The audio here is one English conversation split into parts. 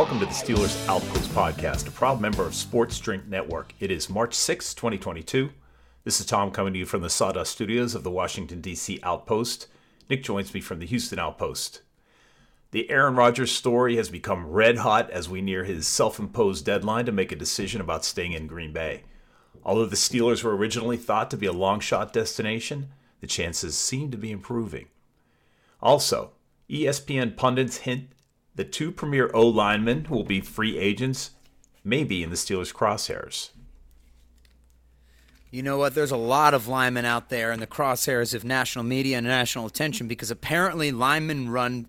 Welcome to the Steelers Outpost Podcast, a proud member of Sports Drink Network. It is March 6, 2022. This is Tom coming to you from the Sawdust Studios of the Washington, D.C. Outpost. Nick joins me from the Houston Outpost. The Aaron Rodgers story has become red hot as we near his self imposed deadline to make a decision about staying in Green Bay. Although the Steelers were originally thought to be a long shot destination, the chances seem to be improving. Also, ESPN pundits hint that two premier O linemen who will be free agents may be in the Steelers' crosshairs. You know what? There's a lot of linemen out there in the crosshairs of national media and national attention because apparently linemen run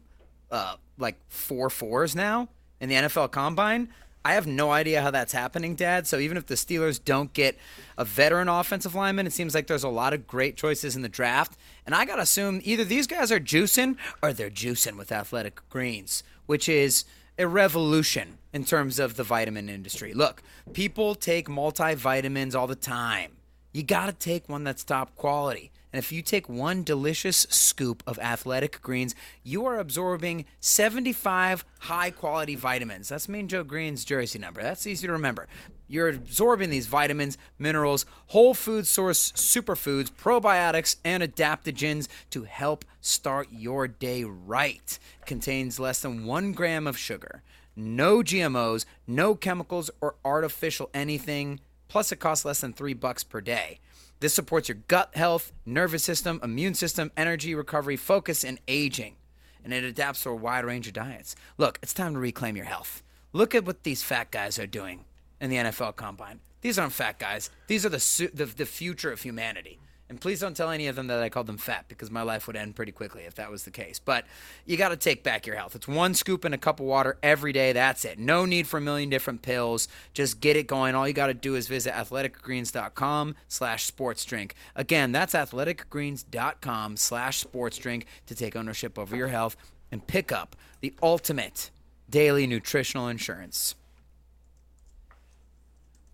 uh, like four fours now in the NFL Combine. I have no idea how that's happening, Dad. So even if the Steelers don't get a veteran offensive lineman, it seems like there's a lot of great choices in the draft. And I gotta assume either these guys are juicing or they're juicing with athletic greens, which is a revolution in terms of the vitamin industry. Look, people take multivitamins all the time. You got to take one that's top quality. And if you take one delicious scoop of athletic greens, you are absorbing 75 high quality vitamins. That's Mean Joe Green's jersey number. That's easy to remember. You're absorbing these vitamins, minerals, whole food source superfoods, probiotics, and adaptogens to help start your day right. Contains less than one gram of sugar, no GMOs, no chemicals or artificial anything. Plus, it costs less than three bucks per day. This supports your gut health, nervous system, immune system, energy recovery, focus, and aging. And it adapts to a wide range of diets. Look, it's time to reclaim your health. Look at what these fat guys are doing in the NFL Combine. These aren't fat guys. These are the su- the, the future of humanity. And please don't tell any of them that I called them fat because my life would end pretty quickly if that was the case. But you got to take back your health. It's one scoop in a cup of water every day. That's it. No need for a million different pills. Just get it going. All you got to do is visit athleticgreens.com slash sports drink. Again, that's athleticgreens.com slash sports drink to take ownership over your health and pick up the ultimate daily nutritional insurance.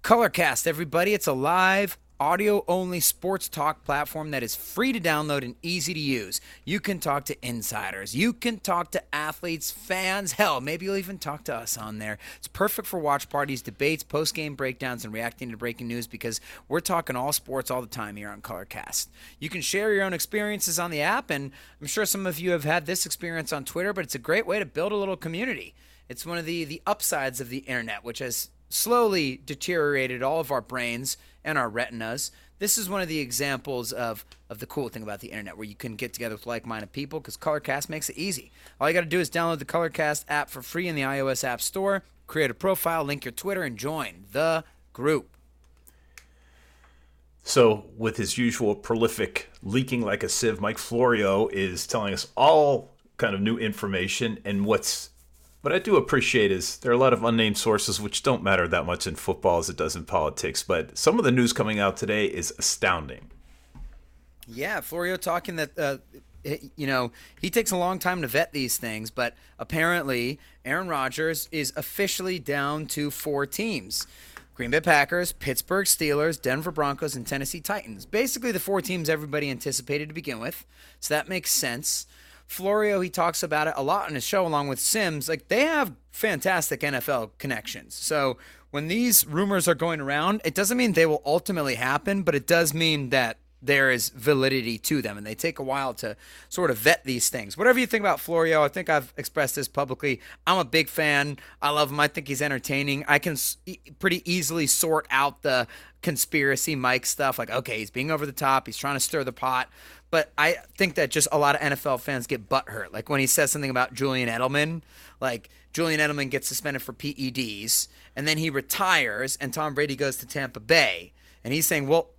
Colorcast, everybody. It's a live, audio only sports talk platform that is free to download and easy to use. You can talk to insiders, you can talk to athletes, fans, hell, maybe you'll even talk to us on there. It's perfect for watch parties, debates, post game breakdowns, and reacting to breaking news because we're talking all sports all the time here on Colorcast. You can share your own experiences on the app, and I'm sure some of you have had this experience on Twitter, but it's a great way to build a little community. It's one of the, the upsides of the internet, which has slowly deteriorated all of our brains and our retinas. This is one of the examples of, of the cool thing about the internet where you can get together with like minded people because Colorcast makes it easy. All you got to do is download the Colorcast app for free in the iOS App Store, create a profile, link your Twitter, and join the group. So, with his usual prolific leaking like a sieve, Mike Florio is telling us all kind of new information. And what's what I do appreciate is there are a lot of unnamed sources which don't matter that much in football as it does in politics. But some of the news coming out today is astounding. Yeah, Florio talking that uh, you know he takes a long time to vet these things, but apparently Aaron Rodgers is officially down to four teams. Green Bay Packers, Pittsburgh Steelers, Denver Broncos, and Tennessee Titans. Basically, the four teams everybody anticipated to begin with. So that makes sense. Florio, he talks about it a lot on his show, along with Simms. Like, they have fantastic NFL connections. So when these rumors are going around, it doesn't mean they will ultimately happen, but it does mean that there is validity to them, and they take a while to sort of vet these things. Whatever you think about Florio, I think I've expressed this publicly. I'm a big fan. I love him. I think he's entertaining. I can pretty easily sort out the conspiracy Mike stuff. Like, okay, he's being over the top. He's trying to stir the pot. But I think that just a lot of NFL fans get butthurt. Like when he says something about Julian Edelman, like Julian Edelman gets suspended for PEDs, and then he retires, and Tom Brady goes to Tampa Bay, and he's saying, well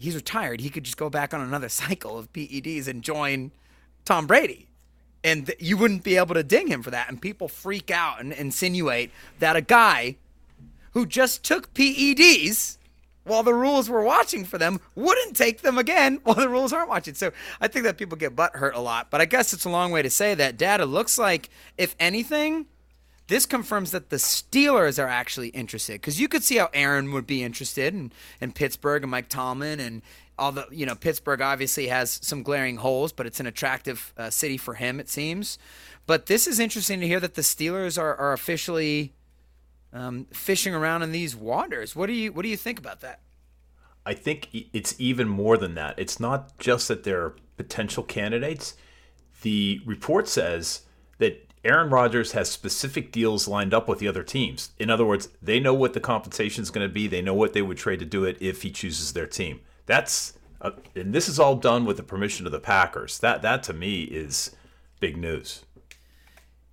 he's retired. He could just go back on another cycle of PEDs and join Tom Brady. And th- you wouldn't be able to ding him for that. And people freak out and insinuate that a guy who just took PEDs while the rules were watching for them wouldn't take them again while the rules aren't watching. So I think that people get butt hurt a lot. But I guess it's a long way to say that data looks like, if anything, this confirms that the Steelers are actually interested because you could see how Aaron would be interested in, Pittsburgh and Mike Tomlin and all the you know Pittsburgh obviously has some glaring holes, but it's an attractive uh, city for him it seems. But this is interesting to hear that the Steelers are, are officially um, fishing around in these waters. What do you what do you think about that? I think it's even more than that. It's not just that they're potential candidates. The report says that Aaron Rodgers has specific deals lined up with the other teams. In other words, they know what the compensation is going to be. They know what they would trade to do it if he chooses their team. That's uh, and this is all done with the permission of the Packers. That that to me is big news.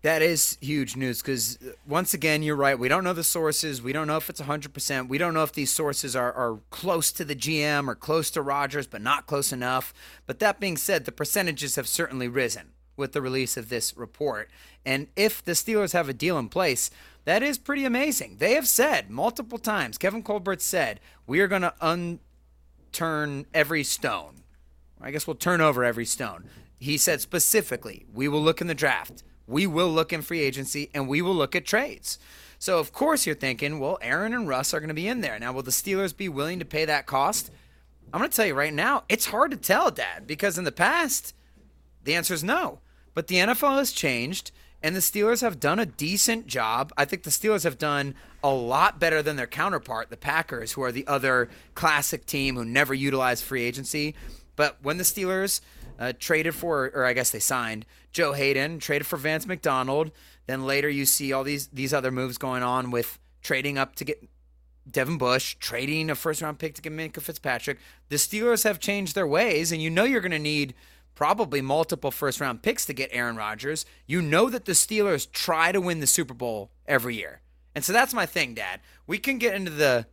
That is huge news because, uh, once again, you're right. We don't know the sources. We don't know if it's 100%. We don't know if these sources are, are close to the GM or close to Rodgers, but not close enough. But that being said, the percentages have certainly risen with the release of this report. And if the Steelers have a deal in place, that is pretty amazing. They have said multiple times, Kevin Colbert said, we are going to unturn every stone. I guess we'll turn over every stone. He said specifically, we will look in the draft, we will look in free agency, and we will look at trades. So, of course, you're thinking, well, Aaron and Russ are going to be in there. Now, will the Steelers be willing to pay that cost? I'm going to tell you right now, it's hard to tell, Dad, because in the past, the answer is no. But the NFL has changed, and the Steelers have done a decent job. I think the Steelers have done a lot better than their counterpart, the Packers, who are the other classic team who never utilized free agency. But when the Steelers uh, traded for, or I guess they signed Joe Haden, traded for Vance McDonald, then later you see all these these other moves going on with trading up to get Devin Bush, trading a first round pick to get Minkah Fitzpatrick. The Steelers have changed their ways, and you know you're going to need probably multiple first round picks to get Aaron Rodgers. You know that the Steelers try to win the Super Bowl every year. And so that's my thing, Dad. We can get into the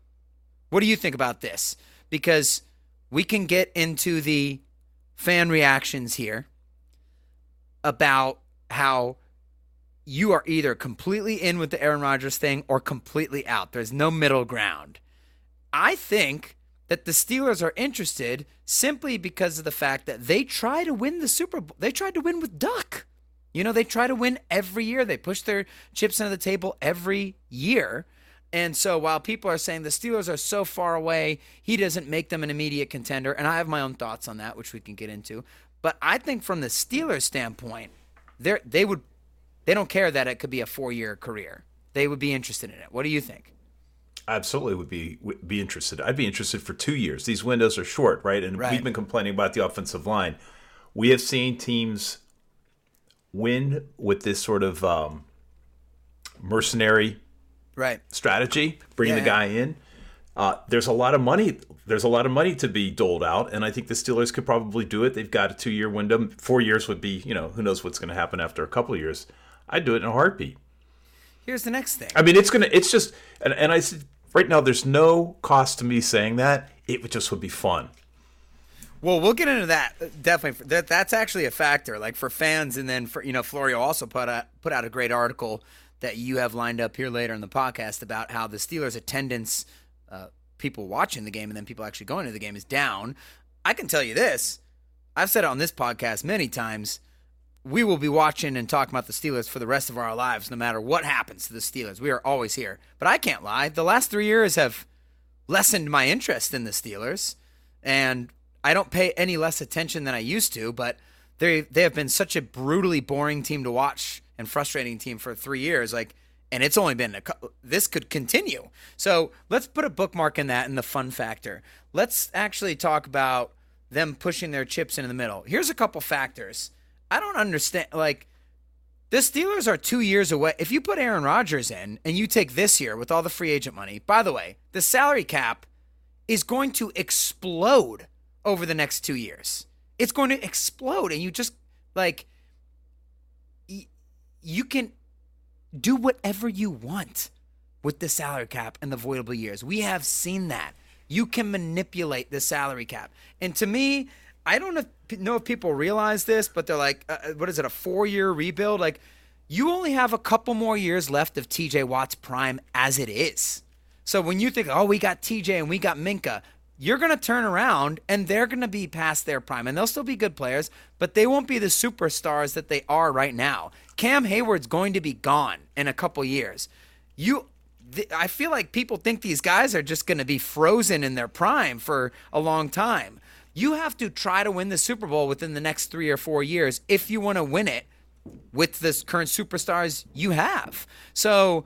what do you think about this? Because we can get into the fan reactions here about how you are either completely in with the Aaron Rodgers thing or completely out. There's no middle ground. I think that the Steelers are interested simply because of the fact that they try to win the Super Bowl. They tried to win with Duck. You know, they try to win every year. They push their chips into the table every year. And so while people are saying the Steelers are so far away, he doesn't make them an immediate contender. And I have my own thoughts on that, which we can get into. But I think from the Steelers standpoint, they they would they don't care that it could be a four year career. They would be interested in it. What do you think? absolutely would be would be interested. I'd be interested for two years. These windows are short, right? And Right. we've been complaining about the offensive line. We have seen teams win with this sort of um, mercenary Right. strategy, bringing Yeah, the guy in. Uh, there's a lot of money. There's a lot of money to be doled out, and I think the Steelers could probably do it. They've got a two-year window. Four years would be, you know, who knows what's going to happen after a couple of years. I'd do it in a heartbeat. Here's the next thing. I mean, it's gonna. It's just, and, and I said right now, there's no cost to me saying that. It would just would be fun. Well, we'll get into that uh, definitely. That that's actually a factor, like for fans, and then for you know, Florio also put out put out a great article that you have lined up here later in the podcast about how the Steelers' attendance, uh, people watching the game, and then people actually going to the game is down. I can tell you this: I've said it on this podcast many times. We will be watching and talking about the Steelers for the rest of our lives, no matter what happens to the Steelers. We are always here. But I can't lie; the last three years have lessened my interest in the Steelers, and I don't pay any less attention than I used to. But they they have been such a brutally boring team to watch and frustrating team for three years. Like, and it's only been a couple, this could continue. So let's put a bookmark in that and the fun factor. Let's actually talk about them pushing their chips into the middle. Here's a couple factors. I don't understand. Like, the Steelers are two years away. If you put Aaron Rodgers in and you take this year with all the free agent money, by the way, the salary cap is going to explode over the next two years. It's going to explode. And you just, like, you can do whatever you want with the salary cap and the voidable years. We have seen that. You can manipulate the salary cap. And to me, I don't know if, people realize this, but they're like, uh, what is it, a four year rebuild? Like, you only have a couple more years left of TJ Watt's prime as it is. So when you think, oh, we got TJ and we got Minkah, you're going to turn around and they're going to be past their prime. And they'll still be good players, but they won't be the superstars that they are right now. Cam Hayward's going to be gone in a couple years. You th- I feel like people think these guys are just going to be frozen in their prime for a long time. You have to try to win the Super Bowl within the next 3 or 4 years if you want to win it with the current superstars you have. So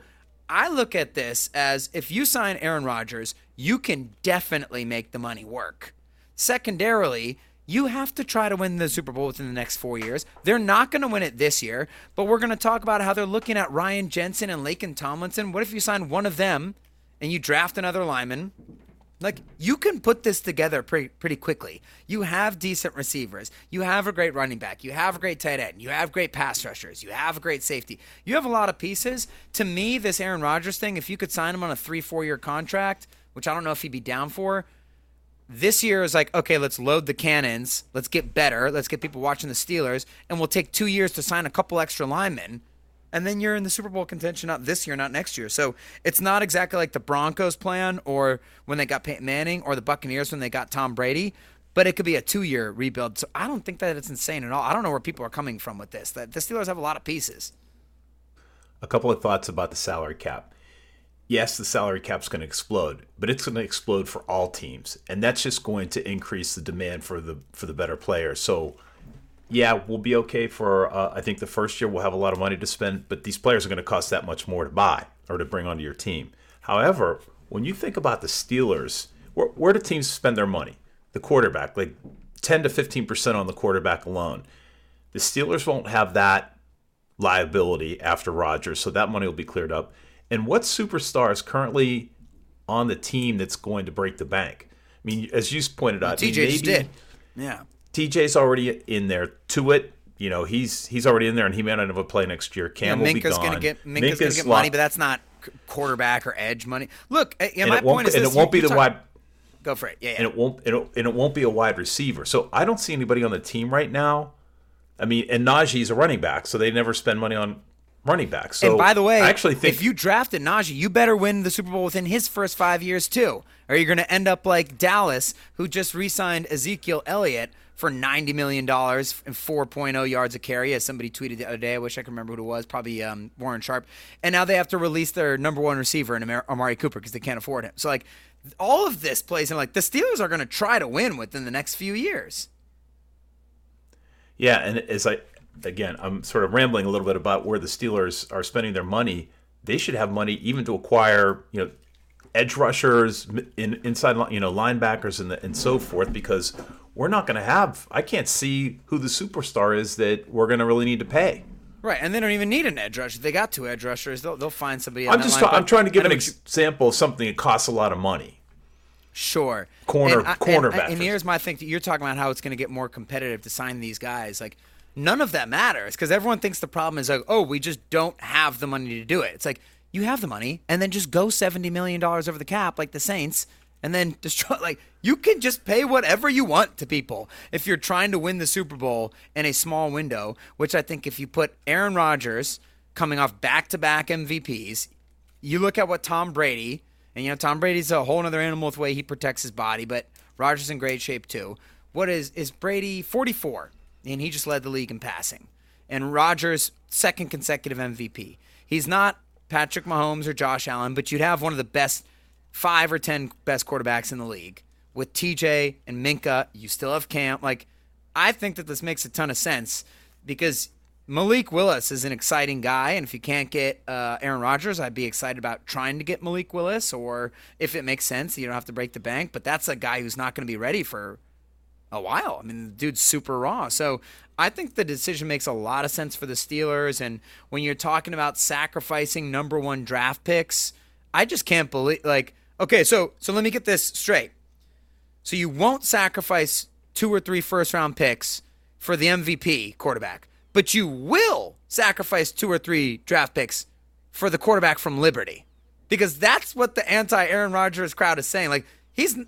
I look at this as if you sign Aaron Rodgers, you can definitely make the money work. Secondarily, you have to try to win the Super Bowl within the next four years. They're not going to win it this year, but we're going to talk about how they're looking at Ryan Jensen and Laken Tomlinson. What if you sign one of them and you draft another lineman? Like you can put this together pretty pretty quickly. You have decent receivers. You have a great running back. You have a great tight end. You have great pass rushers. You have a great safety. You have a lot of pieces. To me, this Aaron Rodgers thing, if you could sign him on a three four year contract, which I don't know if he'd be down for, this year is like okay, let's load the cannons. Let's get better. Let's get people watching the Steelers, and we'll take two years to sign a couple extra linemen and then you're in the Super Bowl contention not this year, not next year. So it's not exactly like the Broncos plan or when they got Peyton Manning or the Buccaneers when they got Tom Brady, but it could be a two-year rebuild. So I don't think that it's insane at all. I don't know where people are coming from with this. The Steelers have a lot of pieces. A couple of thoughts about the salary cap. Yes, the salary cap's going to explode, but it's going to explode for all teams, and that's just going to increase the demand for the for the better players. So yeah, we'll be okay for. Uh, I think the first year we'll have a lot of money to spend, but these players are going to cost that much more to buy or to bring onto your team. However, when you think about the Steelers, where, where do teams spend their money? The quarterback, like ten to fifteen percent on the quarterback alone. The Steelers won't have that liability after Rodgers, so that money will be cleared up. And what superstar is currently on the team that's going to break the bank? I mean, as you pointed out, mean, TJ maybe- did. Yeah. TJ's already in there. To it, you know, he's he's already in there, and he may not have a play next year. Yeah, Cam will be gone. gonna get Minkah's, gonna get lo- money, but that's not quarterback or edge money. Look, yeah, and my point is and this, it won't be the talk- wide Go for it. Yeah, yeah. and it won't and it, and it won't be a wide receiver. So I don't see anybody on the team right now. I mean, and Najee's a running back, so they never spend money on running backs. So and by the way, I actually think if you drafted Najee, you better win the Super Bowl within his first five years too, or you're going to end up like Dallas, who just re-signed Ezekiel Elliott for ninety million dollars and 4.0 yards a carry, as somebody tweeted the other day. I wish I could remember who it was, probably um, Warren Sharp. And now they have to release their number one receiver in Amar- Amari Cooper because they can't afford him. So like, all of this plays in like the Steelers are going to try to win within the next few years. Yeah, and as I again, I'm sort of rambling a little bit about where the Steelers are spending their money. They should have money even to acquire, you know, edge rushers, in, inside, you know, linebackers, and the, and so forth, because we're not going to have. I can't see who the superstar is that we're going to really need to pay. Right, and they don't even need an edge rusher. They got two edge rushers, they'll, they'll find somebody. I'm just line. I'm trying to give an example of something that costs a lot of money. Sure. Corner- and, I- cornerback, And, and here's my thing. You're talking about how it's going to get more competitive to sign these guys. Like, none of that matters because everyone thinks the problem is like, oh, we just don't have the money to do it. It's like you have the money, and then just go seventy million dollars over the cap, like the Saints, and then destroy. Like, you can just pay whatever you want to people if you're trying to win the Super Bowl in a small window. Which I think if you put Aaron Rodgers coming off back-to-back MVPs, you look at what Tom Brady, and you know Tom Brady's a whole other animal with the way he protects his body, but Rodgers in great shape too. What is is Brady 44, and he just led the league in passing, and Rodgers second consecutive MVP. He's not Patrick Mahomes or Josh Allen, but you'd have one of the best five or ten best quarterbacks in the league with TJ and Minkah. You still have Camp. Like I think that this makes a ton of sense because Malik Willis is an exciting guy, and if you can't get uh, Aaron Rodgers, I'd be excited about trying to get Malik Willis, or if it makes sense, you don't have to break the bank. But that's a guy who's not going to be ready for a while. I mean, the dude's super raw. So I think the decision makes a lot of sense for the Steelers. And when you're talking about sacrificing number one draft picks, I just can't believe like okay, so so let me get this straight. So you won't sacrifice two or three first round picks for the MVP quarterback, but you will sacrifice two or three draft picks for the quarterback from Liberty. Because that's what the anti Aaron Rodgers crowd is saying. Like he's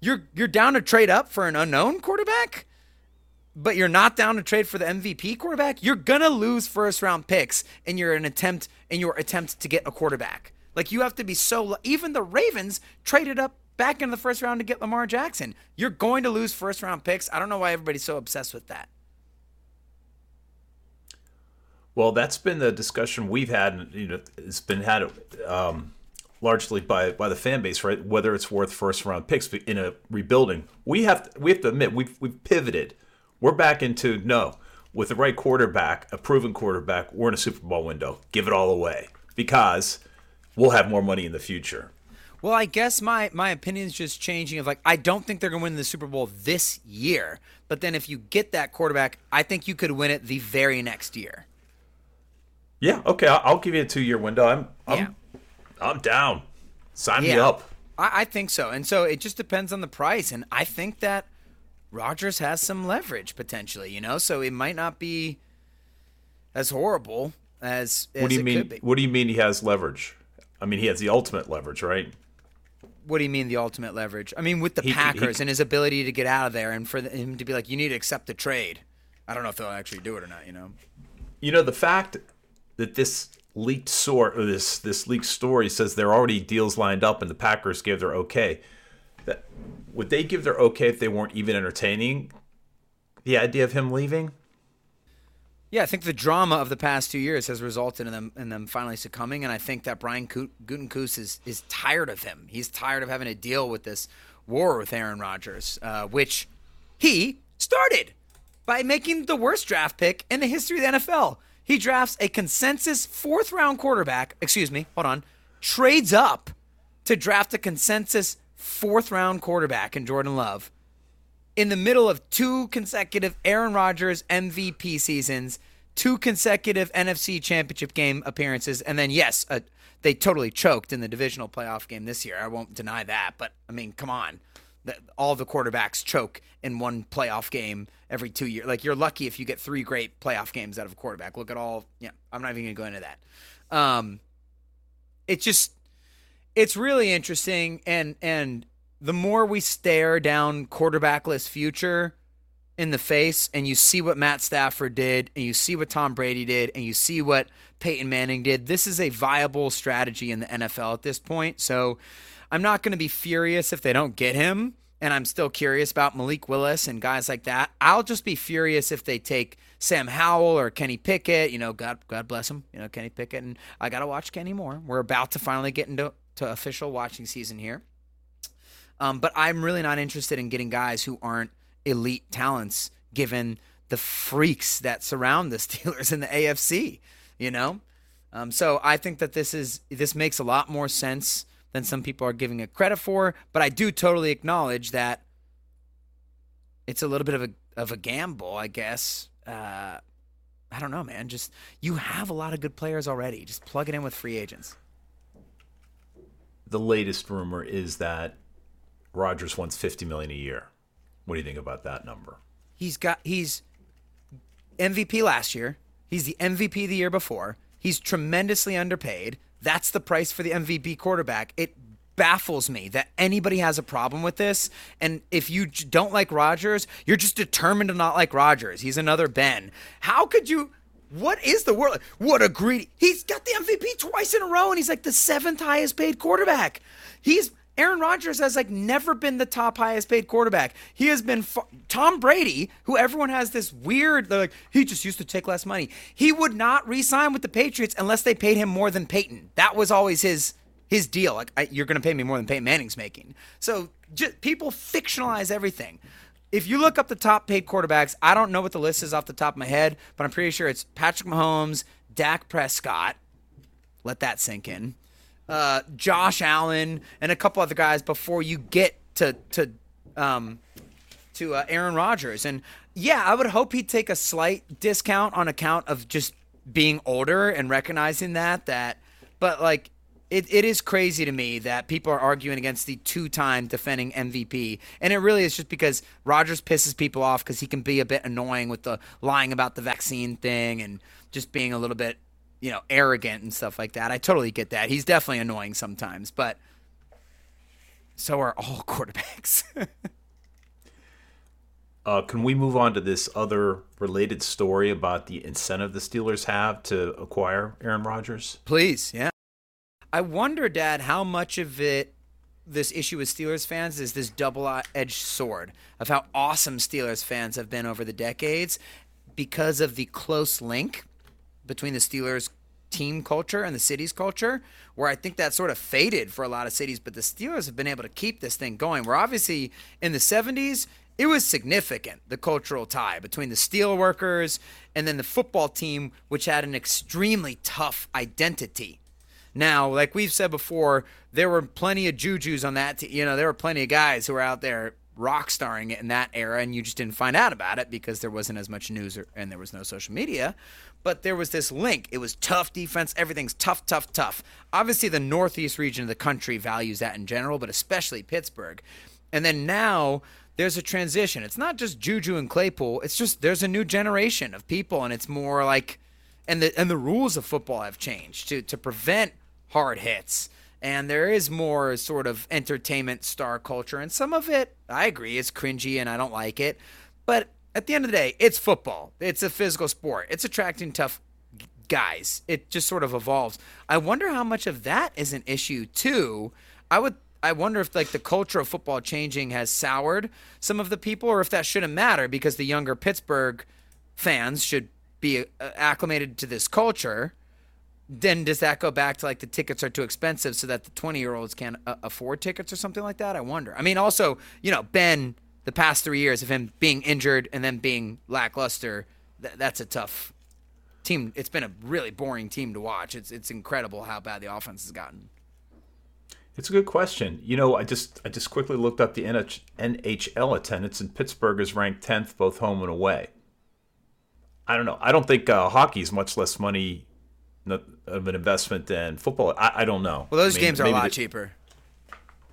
you're you're down to trade up for an unknown quarterback, but you're not down to trade for the MVP quarterback. You're gonna lose first round picks in your an attempt in your attempt to get a quarterback. Like you have to be so. Even the Ravens traded up back in the first round to get Lamar Jackson. You're going to lose first round picks. I don't know why everybody's so obsessed with that. Well, that's been the discussion we've had. You know, it's been had um, largely by by the fan base, right? Whether it's worth first round picks in a rebuilding. We have to, we have to admit we've we've pivoted. We're back into no with the right quarterback, a proven quarterback. We're in a Super Bowl window. Give it all away because we'll have more money in the future. Well, I guess my my opinion is just changing. Of like, I don't think they're going to win the Super Bowl this year. But then if you get that quarterback, I think you could win it the very next year. Yeah, okay, I'll, I'll give you a two year window. I'm I'm Yeah. I'm down. Sign me up. I, I think so. And so it just depends on the price. And I think that Rodgers has some leverage potentially, you know? So it might not be as horrible as, as What do you mean? What do you mean he has leverage? I mean, he has the ultimate leverage, right? What do you mean the ultimate leverage? I mean with the He- he- Packers and his ability to get out of there and for him to be like, you need to accept the trade. I don't know if they'll actually do it or not, you know? You know, the fact that this leaked sort or this this leaked story says there are already deals lined up and the Packers gave their okay. That would they give their okay if they weren't even entertaining the idea of him leaving? Yeah, I think the drama of the past two years has resulted in them in them finally succumbing, and I think that Brian Gut- Gutekunst is is tired of him. He's tired of having to deal with this war with Aaron Rodgers, uh, which he started by making the worst draft pick in the history of the NFL. He drafts a consensus fourth round quarterback. Excuse me, hold on. Trades up to draft a consensus fourth round quarterback in Jordan Love in the middle of two consecutive Aaron Rodgers MVP seasons, two consecutive NFC Championship game appearances, and then yes, uh, they totally choked in the divisional playoff game this year. I won't deny that, but I mean, come on, all the quarterbacks choke in one playoff game every two years. Like you're lucky if you get three great playoff games out of a quarterback. Look at all. Yeah, I'm not even gonna go into that. Um, it just it's really interesting and and the more we stare down quarterbackless future in the face and you see what Matt Stafford did and you see what Tom Brady did and you see what Peyton Manning did this is a viable strategy in the NFL at this point so I'm not going to be furious if they don't get him and I'm still curious about Malik Willis and guys like that. I'll just be furious if they take Sam Howell or Kenny Pickett. You know God God bless him. You know Kenny Pickett and I got to watch Kenny more we're about to finally get into to official watching season here. Um, but I'm really not interested in getting guys who aren't elite talents, given the freaks that surround the Steelers in the AFC. You know, um, so I think that this is this makes a lot more sense than some people are giving it credit for. But I do totally acknowledge that it's a little bit of a of a gamble, I guess. Uh, I don't know, man. Just you have a lot of good players already. Just plug it in with free agents. The latest rumor is that Rodgers wants 50 million a year. What do you think about that number? He's got he's MVP last year. He's the MVP the year before. He's tremendously underpaid. That's the price for the MVP quarterback. It baffles me that anybody has a problem with this. And if you don't like Rodgers, you're just determined to not like Rodgers. He's another Ben. How could you? What is the world? What a greedy. He's got the MVP twice in a row, and he's like the seventh highest paid quarterback. He's Aaron Rodgers has like never been the top highest paid quarterback. He has been fa- Tom Brady, who everyone has this weird they're like he just used to take less money. He would not re-sign with the Patriots unless they paid him more than Peyton. That was always his his deal. Like I, you're going to pay me more than Peyton Manning's making. So j- people fictionalize everything. If you look up the top paid quarterbacks, I don't know what the list is off the top of my head, but I'm pretty sure it's Patrick Mahomes, Dak Prescott. Let that sink in uh, Josh Allen and a couple other guys before you get to to um, to uh, Aaron Rodgers. And yeah, I would hope he'd take a slight discount on account of just being older and recognizing that. That, but like. It, it is crazy to me that people are arguing against the two-time defending MVP, and it really is just because Rodgers pisses people off because he can be a bit annoying with the lying about the vaccine thing and just being a little bit, you know, arrogant and stuff like that. I totally get that. He's definitely annoying sometimes, but so are all quarterbacks. Uh, can we move on to this other related story about the incentive the Steelers have to acquire Aaron Rodgers? Please, yeah. I wonder, Dad, how much of it this issue with Steelers fans is this double-edged sword of how awesome Steelers fans have been over the decades because of the close link between the Steelers team culture and the city's culture, where I think that sort of faded for a lot of cities, but the Steelers have been able to keep this thing going. Where obviously in the 70s, it was significant, the cultural tie between the steel workers and then the football team, which had an extremely tough identity. Now, like we've said before, there were plenty of jujus on that. T- you know, there were plenty of guys who were out there rock starring it in that era, and you just didn't find out about it because there wasn't as much news or, and there was no social media. But there was this link. It was tough defense. Everything's tough, tough, tough. Obviously, the northeast region of the country values that in general, but especially Pittsburgh. And then now there's a transition. It's not just Juju and Claypool. It's just there's a new generation of people, and it's more like, and the and the rules of football have changed to to prevent hard hits. And there is more sort of entertainment star culture, and some of it, I agree, is cringy, and I don't like it. But at the end of the day, it's football. It's a physical sport. It's attracting tough guys. It just sort of evolves. I wonder how much of that is an issue too. I would I wonder if like the culture of football changing has soured some of the people or if that shouldn't matter because the younger Pittsburgh fans should be uh, acclimated to this culture. Then does that go back to like the tickets are too expensive so that the 20 year olds can't uh, afford tickets or something like that? I wonder. I mean, also, you know, Ben, the past three years of him being injured and then being lackluster, th- that's a tough team. It's been a really boring team to watch. It's it's incredible how bad the offense has gotten. It's a good question. You know, I just I just quickly looked up the NH- NHL attendance, and Pittsburgh is ranked tenth both home and away. I don't know. I don't think uh, hockey is much less money of an investment than football. I, I don't know. Well, those I mean, games are a lot they- cheaper.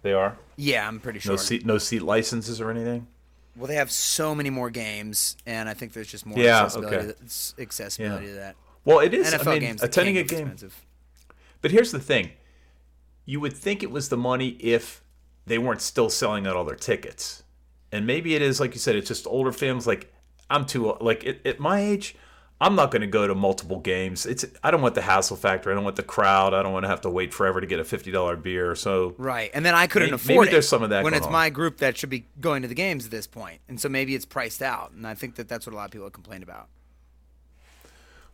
They are Yeah, I'm pretty sure. no seat no seat licenses or anything. Well, they have so many more games, and I think there's just more Yeah, accessibility, okay. to, accessibility Yeah. to that. Well, it is. NFL I mean, games attending a game. expensive. But here's the thing: you would think it was the money if they weren't still selling out all their tickets, and maybe it is like you said. It's just older families. Like I'm too like at, at my age, I'm not going to go to multiple games. It's I don't want the hassle factor. I don't want the crowd. I don't want to have to wait forever to get a fifty dollar beer. So Right, and then I couldn't Maybe- afford maybe it. there's some of that when it's on. my group that should be going to the games at this point, and so maybe it's priced out, and I think that that's what a lot of people complain about.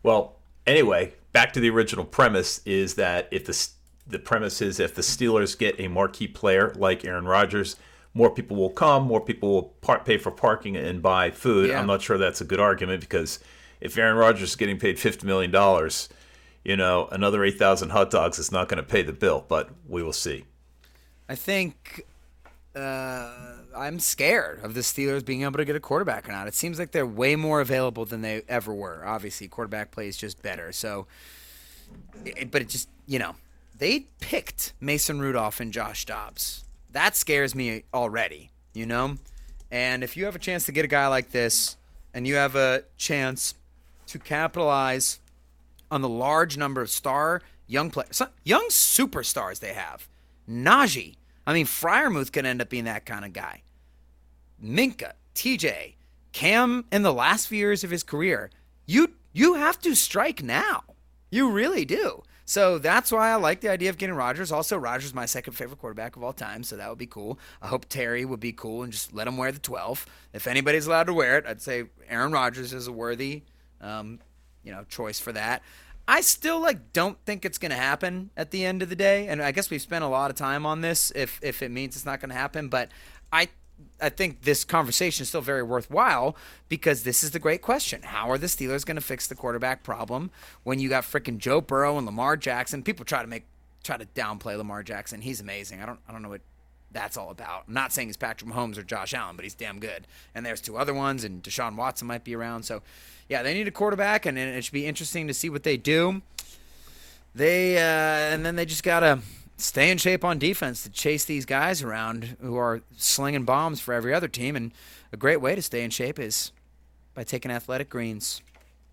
Well, anyway, back to the original premise is that if the the premise is if the Steelers get a marquee player like Aaron Rodgers, more people will come, more people will par- pay for parking and buy food. Yeah. I'm not sure that's a good argument because if Aaron Rodgers is getting paid fifty million dollars, you know, another eight thousand hot dogs is not going to pay the bill. But we will see. I think uh, I'm scared of the Steelers being able to get a quarterback or not. It seems like they're way more available than they ever were. Obviously, quarterback play is just better. So, it, but it just you know they picked Mason Rudolph and Josh Dobbs. That scares me already. You know, and if you have a chance to get a guy like this, and you have a chance to capitalize on the large number of star young players, young superstars they have. Najee. I mean, Freiermuth could end up being that kind of guy. Minkah, TJ, Cam in the last few years of his career. You you have to strike now. You really do. So that's why I like the idea of getting Rodgers. Also, Rodgers is my second favorite quarterback of all time, so that would be cool. I hope Terry would be cool and just let him wear the 12. If anybody's allowed to wear it, I'd say Aaron Rodgers is a worthy, um, you know, choice for that. I still like don't think it's going to happen at the end of the day, and I guess we've spent a lot of time on this. If if it means it's not going to happen, but I I think this conversation is still very worthwhile because this is the great question. How are the Steelers going to fix the quarterback problem when you got freaking Joe Burrow and Lamar Jackson? People try to make try to downplay Lamar Jackson. He's amazing. I don't I don't know what that's all about. I'm not saying he's Patrick Mahomes or Josh Allen, but he's damn good. And there's two other ones, and Deshaun Watson might be around. So, yeah, they need a quarterback, and it should be interesting to see what they do. They uh, and then they just gotta stay in shape on defense to chase these guys around who are slinging bombs for every other team. And a great way to stay in shape is by taking athletic greens.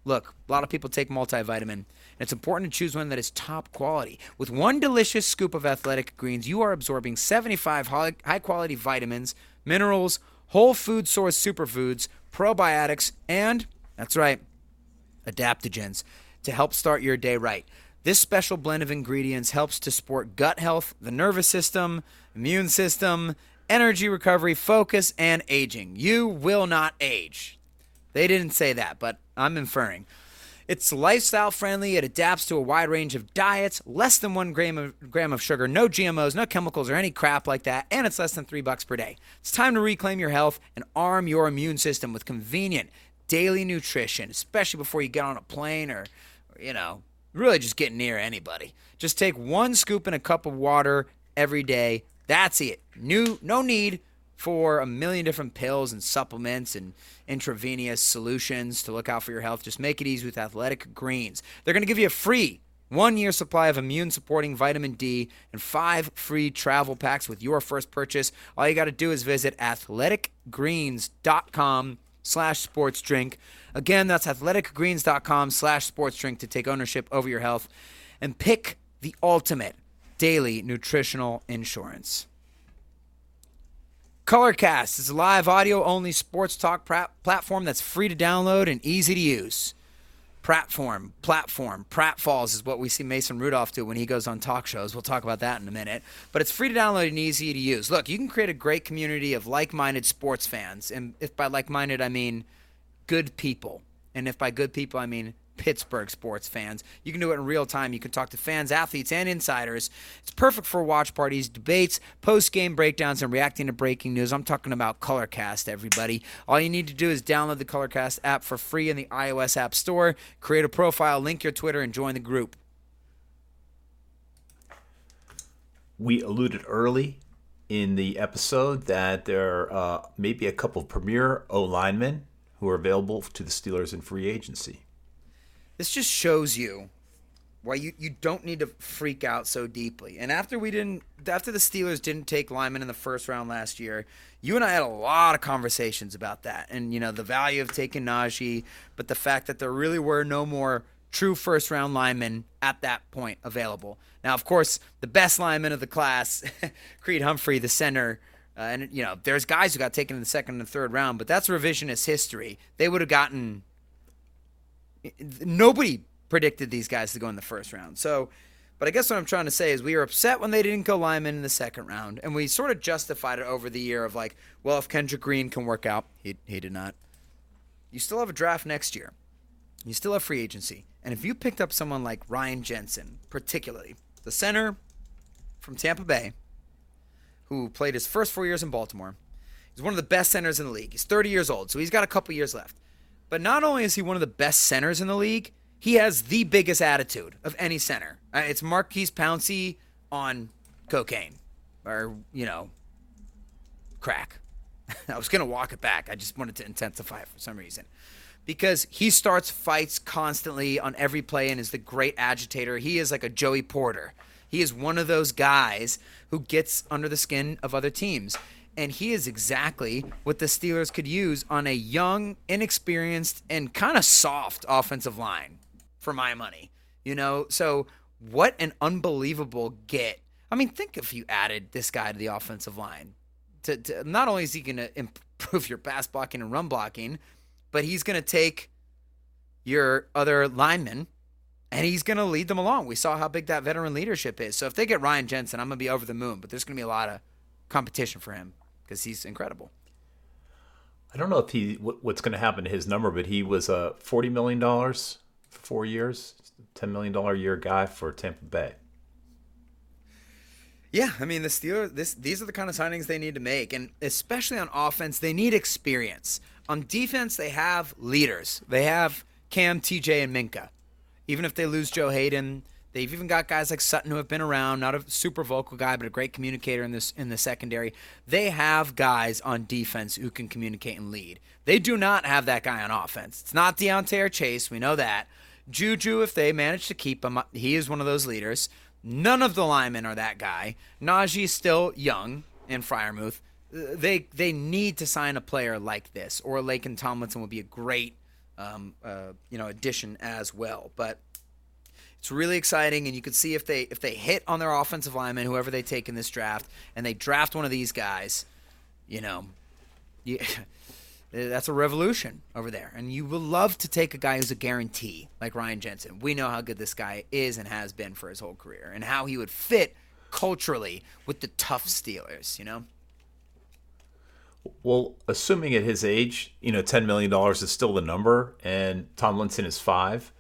Look, a lot of people take multivitamin, it's important to choose one that is top quality. With one delicious scoop of athletic greens, you are absorbing 75 high quality vitamins, minerals, whole food source superfoods, probiotics, and that's right, adaptogens to help start your day right. This special blend of ingredients helps to support gut health, the nervous system, immune system, energy recovery, focus, and aging. You will not age. They didn't say that, but I'm inferring. It's lifestyle friendly. It adapts to a wide range of diets, less than one gram of, gram of sugar, no GMOs, no chemicals, or any crap like that, and it's less than three bucks per day. It's time to reclaim your health and arm your immune system with convenient daily nutrition, especially before you get on a plane or, you know, really just get near anybody. Just take one scoop in a cup of water every day. That's it. New, no need for a million different pills and supplements and intravenous solutions to look out for your health. Just make it easy with Athletic Greens. They're going to give you a free one year supply of immune supporting vitamin D and five free travel packs with your first purchase. All you got to do is visit athleticgreens.com slash sports drink. Again, that's athleticgreens.com slash sports drink to take ownership over your health and pick the ultimate daily nutritional insurance. Colorcast is a live audio only sports talk platform that's free to download and easy to use. Platform, platform, pratfalls is what we see Mason Rudolph do when he goes on talk shows. We'll talk about that in a minute. But it's free to download and easy to use. Look, you can create a great community of like minded sports fans. And if by like minded, I mean good people. And if by good people, I mean Pittsburgh sports fans. You can do it in real time. You can talk to fans, athletes, and insiders. It's perfect for watch parties, debates, post game breakdowns, and reacting to breaking news. I'm talking about Colorcast, everybody. All you need to do is download the Colorcast app for free in the iOS App Store, create a profile, link your Twitter, and join the group. We alluded early in the episode that there uh, may be a couple of premier O linemen who are available to the Steelers in free agency. This just shows you why you, you don't need to freak out so deeply. And after we didn't after the Steelers didn't take lineman in the first round last year, you and I had a lot of conversations about that. And you know, the value of taking Najee, but the fact that there really were no more true first round linemen at that point available. Now, of course, the best lineman of the class, Creed Humphrey, the center, uh, and you know, there's guys who got taken in the second and third round, but that's revisionist history. They would have gotten nobody predicted these guys to go in the first round. So, but I guess what I'm trying to say is we were upset when they didn't go lineman in the second round, and we sort of justified it over the year of like, well, if Kendrick Green can work out, he he did not. You still have a draft next year. You still have free agency, and if you picked up someone like Ryan Jensen, particularly the center from Tampa Bay, who played his first four years in Baltimore, he's one of the best centers in the league. He's 30 years old, so he's got a couple years left. But not only is he one of the best centers in the league, he has the biggest attitude of any center. Uh, it's Maurkice Pouncey on cocaine or, you know, crack. I was going to walk it back. I just wanted to intensify it for some reason. Because he starts fights constantly on every play and is the great agitator. He is like a Joey Porter. He is one of those guys who gets under the skin of other teams and he is exactly what the Steelers could use on a young, inexperienced, and kind of soft offensive line for my money. You know, so what an unbelievable get. I mean, think if you added this guy to the offensive line. To, to not only is he going to improve your pass blocking and run blocking, but he's going to take your other linemen and he's going to lead them along. We saw how big that veteran leadership is. So if they get Ryan Jensen, I'm going to be over the moon, but there's going to be a lot of competition for him because he's incredible. I don't know if he what's going to happen to his number, but he was a uh, forty million dollars for four years, ten million dollar a year guy for Tampa Bay. Yeah, I mean the Steelers. This these are the kind of signings they need to make, and especially on offense, they need experience. On defense, they have leaders. They have Cam, TJ, and Minkah. Even if they lose Joe Haden, They've even got guys like Sutton who have been around, not a super vocal guy, but a great communicator in this in the secondary. They have guys on defense who can communicate and lead. They do not have that guy on offense. It's not Diontae or Chase. We know that. Juju, if they manage to keep him, he is one of those leaders. None of the linemen are that guy. Najee is still young in Freiermuth. They they need to sign a player like this, or Laken Tomlinson would be a great um, uh, you know addition as well. But it's really exciting, and you can see if they if they hit on their offensive lineman, whoever they take in this draft, and they draft one of these guys, you know, you, that's a revolution over there. And you will love to take a guy who's a guarantee, like Ryan Jensen. We know how good this guy is and has been for his whole career, and how he would fit culturally with the tough Steelers. You know. Well, assuming at his age, you know, ten million dollars is still the number, and Tomlinson is five.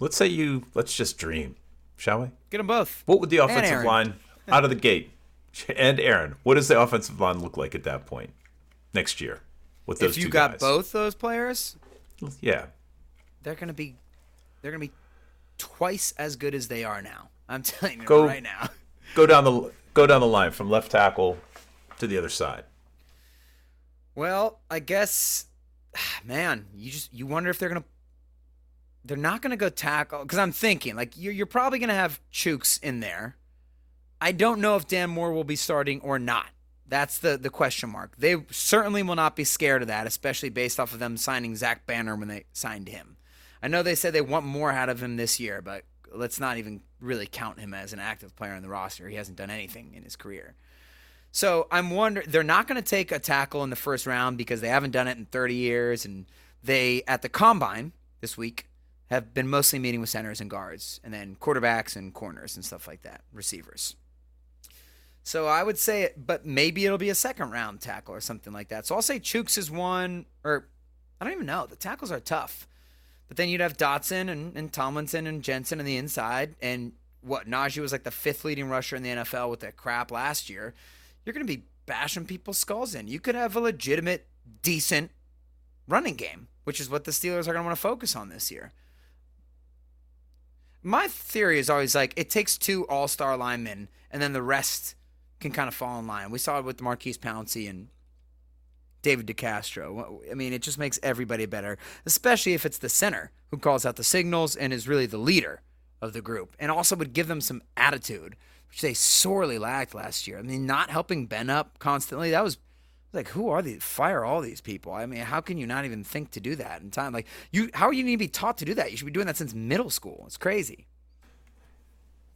Let's say you let's just dream, shall we? Get them both. What would the offensive line out of the gate? And Aaron, what does the offensive line look like at that point next year with those If you two got guys? both those players, yeah. they're gonna be they're gonna be twice as good as they are now. I'm telling you Go- right now. Go down the go down the line from left tackle to the other side. Well, I guess, man, you just you wonder if they're gonna. They're not gonna go tackle because I'm thinking like you're you're probably gonna have Chuks in there. I don't know if Dan Moore will be starting or not. That's the the question mark. They certainly will not be scared of that, especially based off of them signing Zach Banner when they signed him. I know they said they want more out of him this year, but let's not even really count him as an active player on the roster. He hasn't done anything in his career. So I'm wondering they're not going to take a tackle in the first round because they haven't done it in 30 years, and they at the combine this week have been mostly meeting with centers and guards, and then quarterbacks and corners and stuff like that, receivers. So I would say, but maybe it'll be a second round tackle or something like that. So I'll say Chuks is one, or I don't even know. The tackles are tough, but then you'd have Dotson and, and Tomlinson and Jensen on the inside, and what Najee was like the fifth leading rusher in the NFL with that crap last year you're going to be bashing people's skulls in. You could have a legitimate, decent running game, which is what the Steelers are going to want to focus on this year. My theory is always like it takes two all star linemen, and then the rest can kind of fall in line. We saw it with Maurkice Pouncey and David DeCastro. I mean, it just makes everybody better, especially if it's the center who calls out the signals and is really the leader of the group, and also would give them some attitude, which they sorely lacked last year. I mean, not helping Ben up constantly, that was like, who are these? Fire all these people. I mean, how can you not even think to do that in time? Like, you, how are you going to be taught to do that? You should be doing that since middle school. It's crazy.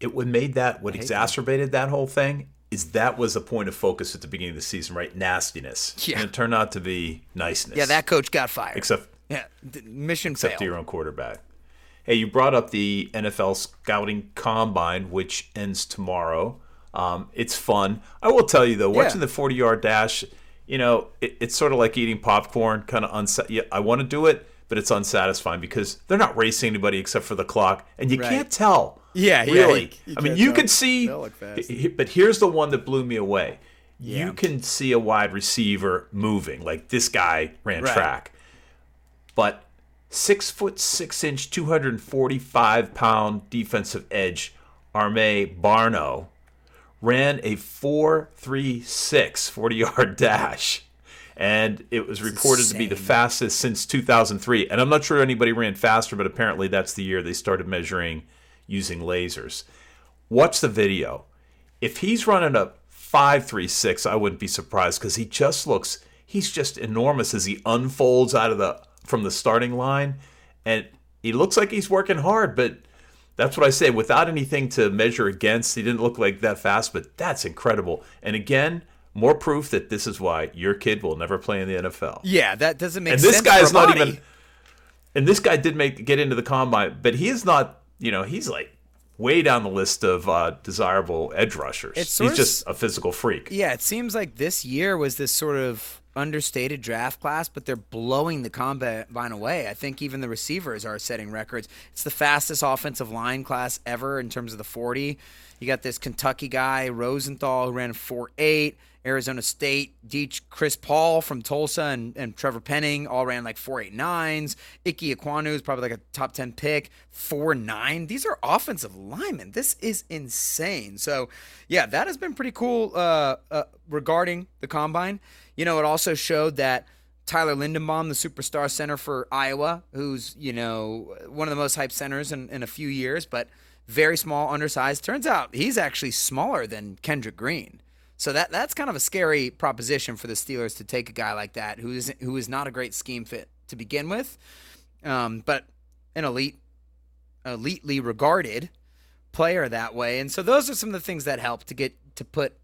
It what made that what hate that. exacerbated that whole thing is that was a point of focus at the beginning of the season, right? Nastiness. Yeah. And it turned out to be niceness. Yeah, that coach got fired. except yeah, mission except failed. to your own quarterback. Hey, you brought up the NFL scouting combine, which ends tomorrow. Um, it's fun. I will tell you though, Yeah. watching the forty-yard dash, you know, it, it's sort of like eating popcorn. Kind of unsa- yeah, I want to do it, but it's unsatisfying because they're not racing anybody except for the clock, and you Right. can't tell. Yeah, yeah, really. you- you I mean, you can see, They'll look fast. he- he- but here's the one that blew me away. Yeah. You can see a wide receiver moving, like this guy ran Right. track but six foot six inch, 245 pound defensive edge Amaré Barno ran a 4.36 40 yard dash. And it was reported to be the fastest since 2003. And I'm not sure anybody ran faster, but apparently that's the year they started measuring using lasers. Watch the video. If he's running a 5.36, I wouldn't be surprised because he just looks, he's just enormous as he unfolds out of the from the starting line. And he looks like he's working hard, but that's what I say. Without anything to measure against, he didn't look like that fast, but that's incredible. And again, more proof that this is why your kid will never play in the NFL. Yeah, that doesn't make And sense. And this guy's for not even. And this guy did make get into the combine, but he is not. You know, he's like way down the list of uh, desirable edge rushers. He's just a physical freak. Yeah, it seems like this year was this sort of understated draft class, but they're blowing the combine away. I think even the receivers are setting records. It's the fastest offensive line class ever in terms of the 40. You got this Kentucky guy, Rosenthal, who ran 4 8. Arizona State, Deech, Chris Paul from Tulsa, and, and Trevor Penning all ran like 4.89s. Ike Ekwonu is probably like a top 10 pick, 4.9. These are offensive linemen. This is insane. So, yeah, that has been pretty cool uh, uh, regarding the combine. You know, it also showed that Tyler Linderbaum, the superstar center for Iowa, who's, you know, one of the most hyped centers in, in a few years, but very small, undersized. Turns out he's actually smaller than Kendrick Green. So that that's kind of a scary proposition for the Steelers to take a guy like that who is who is not a great scheme fit to begin with, um, but an elite, elitely regarded player that way. And so those are some of the things that help to get to put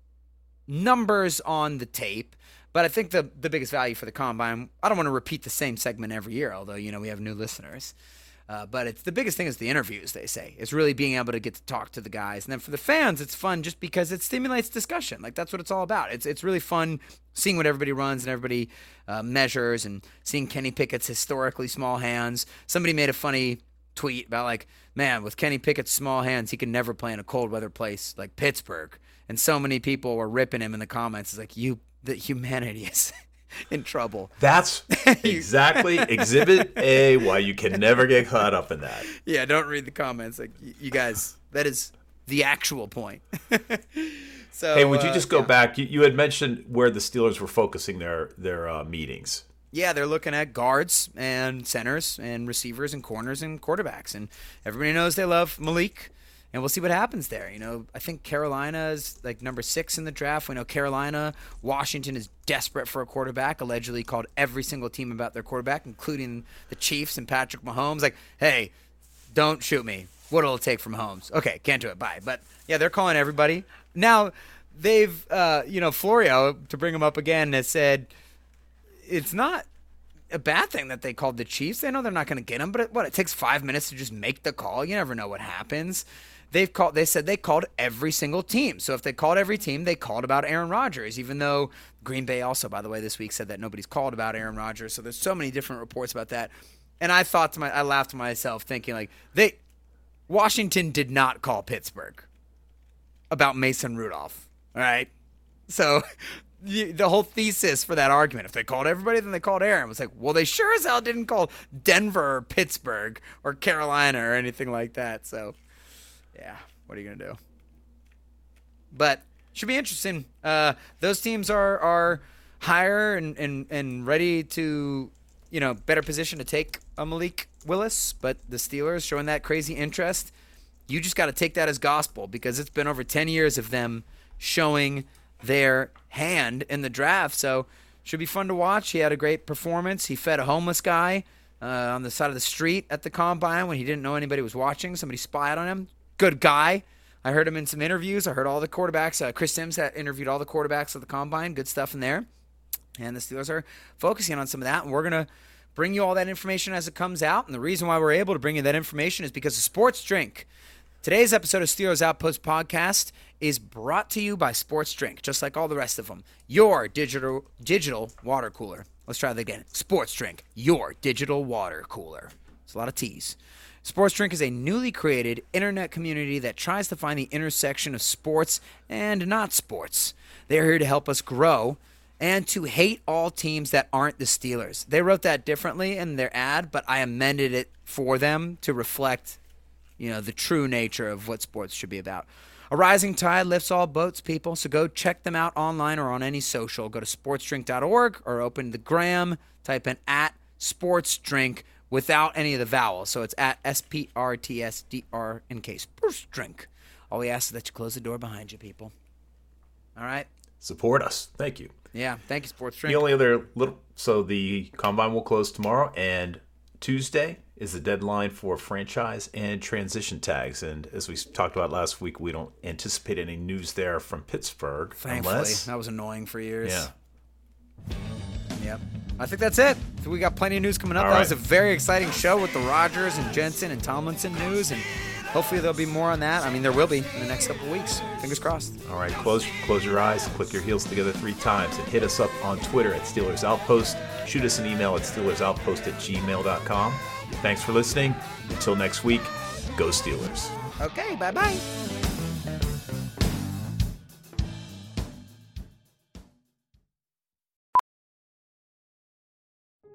numbers on the tape. But I think the the biggest value for the combine. I don't want to repeat the same segment every year, although you know we have new listeners. Uh, but it's the biggest thing is the interviews. They say it's really being able to get to talk to the guys, and then for the fans, it's fun just because it stimulates discussion. Like that's what it's all about. It's it's really fun seeing what everybody runs and everybody uh, measures, and seeing Kenny Pickett's historically small hands. Somebody made a funny tweet about like, man, with Kenny Pickett's small hands, he could never play in a cold weather place like Pittsburgh. And so many people were ripping him in the comments. It's like you, the humanity is in trouble. That's exactly Exhibit A. Why you can never get caught up in that. Yeah, don't read the comments. Like you guys, that is the actual point. so Hey, would you uh, just go yeah. back? You, you had mentioned where the Steelers were focusing their their uh, meetings. Yeah, they're looking at guards and centers and receivers and corners and quarterbacks, and everybody knows they love Malik. And we'll see what happens there. You know, I think Carolina is like number six in the draft. We know Carolina, Washington is desperate for a quarterback. Allegedly called every single team about their quarterback, including the Chiefs and Patrick Mahomes. Like, hey, don't shoot me. What'll it take from Mahomes? Okay, can't do it. Bye. But yeah, they're calling everybody now. They've, uh, you know, Florio to bring him up again has said it's not a bad thing that they called the Chiefs. They know they're not going to get him, but it, what it takes five minutes to just make the call. You never know what happens. They've called. They said they called every single team. So if they called every team, they called about Aaron Rodgers. Even though Green Bay also, by the way, this week said that nobody's called about Aaron Rodgers. So there's so many different reports about that. And I thought to my, I laughed to myself thinking like they, Washington did not call Pittsburgh about Mason Rudolph. All right. So the the whole thesis for that argument, if they called everybody, then they called Aaron. It was like, well, they sure as hell didn't call Denver or Pittsburgh or Carolina or anything like that. So, yeah, what are you gonna do? But should be interesting. Uh, those teams are are higher and, and, and ready to, you know, better position to take a Malik Willis. But the Steelers showing that crazy interest, you just got to take that as gospel because it's been over 10 years of them showing their hand in the draft. So should be fun to watch. He had a great performance. He fed a homeless guy uh, on the side of the street at the combine when he didn't know anybody was watching. Somebody spied on him. Good guy. I heard him in some interviews. I heard all the quarterbacks. Uh, Chris Simms had interviewed all the quarterbacks at the combine. Good stuff in there. And the Steelers are focusing on some of that. And we're going to bring you all that information as it comes out. And the reason why we're able to bring you that information is because of Sports Drink. Today's episode of Steelers Outpost Podcast is brought to you by Sports Drink, just like all the rest of them. Your digital digital water cooler. Let's try that again. Sports Drink, your digital water cooler. It's a lot of T's. Sports Drink is a newly created internet community that tries to find the intersection of sports and not sports. They're here to help us grow and to hate all teams that aren't the Steelers. They wrote that differently in their ad, but I amended it for them to reflect you know, the true nature of what sports should be about. A rising tide lifts all boats, people. So go check them out online or on any social. Go to sportsdrink.org or open the gram, type in at sportsdrink without any of the vowels. So it's at S P R T S D R in case. Sports drink. All we ask is that you close the door behind you, people. All right? Support us. Thank you. Yeah. Thank you, Sports Drink. The only other little so the combine will close tomorrow and Tuesday is the deadline for franchise and transition tags. And as we talked about last week, we don't anticipate any news there from Pittsburgh Thankfully. unless That was annoying for years. yeah. Yep. I think that's it. So we got plenty of news coming up. All that right. was a very exciting show with the Rodgers and Jensen and Tomlinson news, and hopefully there'll be more on that. I mean, there will be in the next couple of weeks. Fingers crossed. All right, close close your eyes, click your heels together three times, and hit us up on Twitter at Steelers Outpost. Shoot us an email at SteelersOutpost at gmail.com. Thanks for listening. Until next week, go Steelers. Okay, bye bye.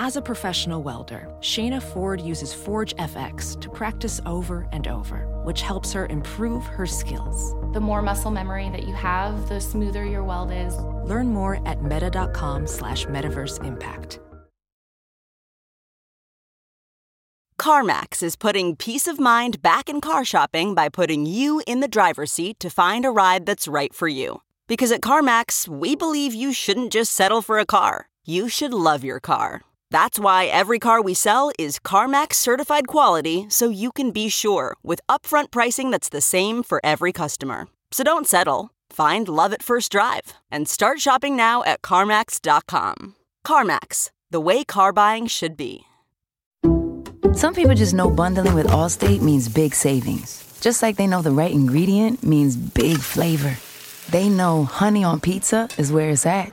As a professional welder, Shayna Ford uses Forge FX to practice over and over, which helps her improve her skills. The more muscle memory that you have, the smoother your weld is. Learn more at meta.com slash metaverse impact. CarMax is putting peace of mind back in car shopping by putting you in the driver's seat to find a ride that's right for you. Because at CarMax, we believe you shouldn't just settle for a car, you should love your car. That's why every car we sell is CarMax certified quality so you can be sure with upfront pricing that's the same for every customer. So don't settle. Find love at first drive and start shopping now at CarMax.com. CarMax, the way car buying should be. Some people just know bundling with Allstate means big savings. Just like they know the right ingredient means big flavor. They know honey on pizza is where it's at,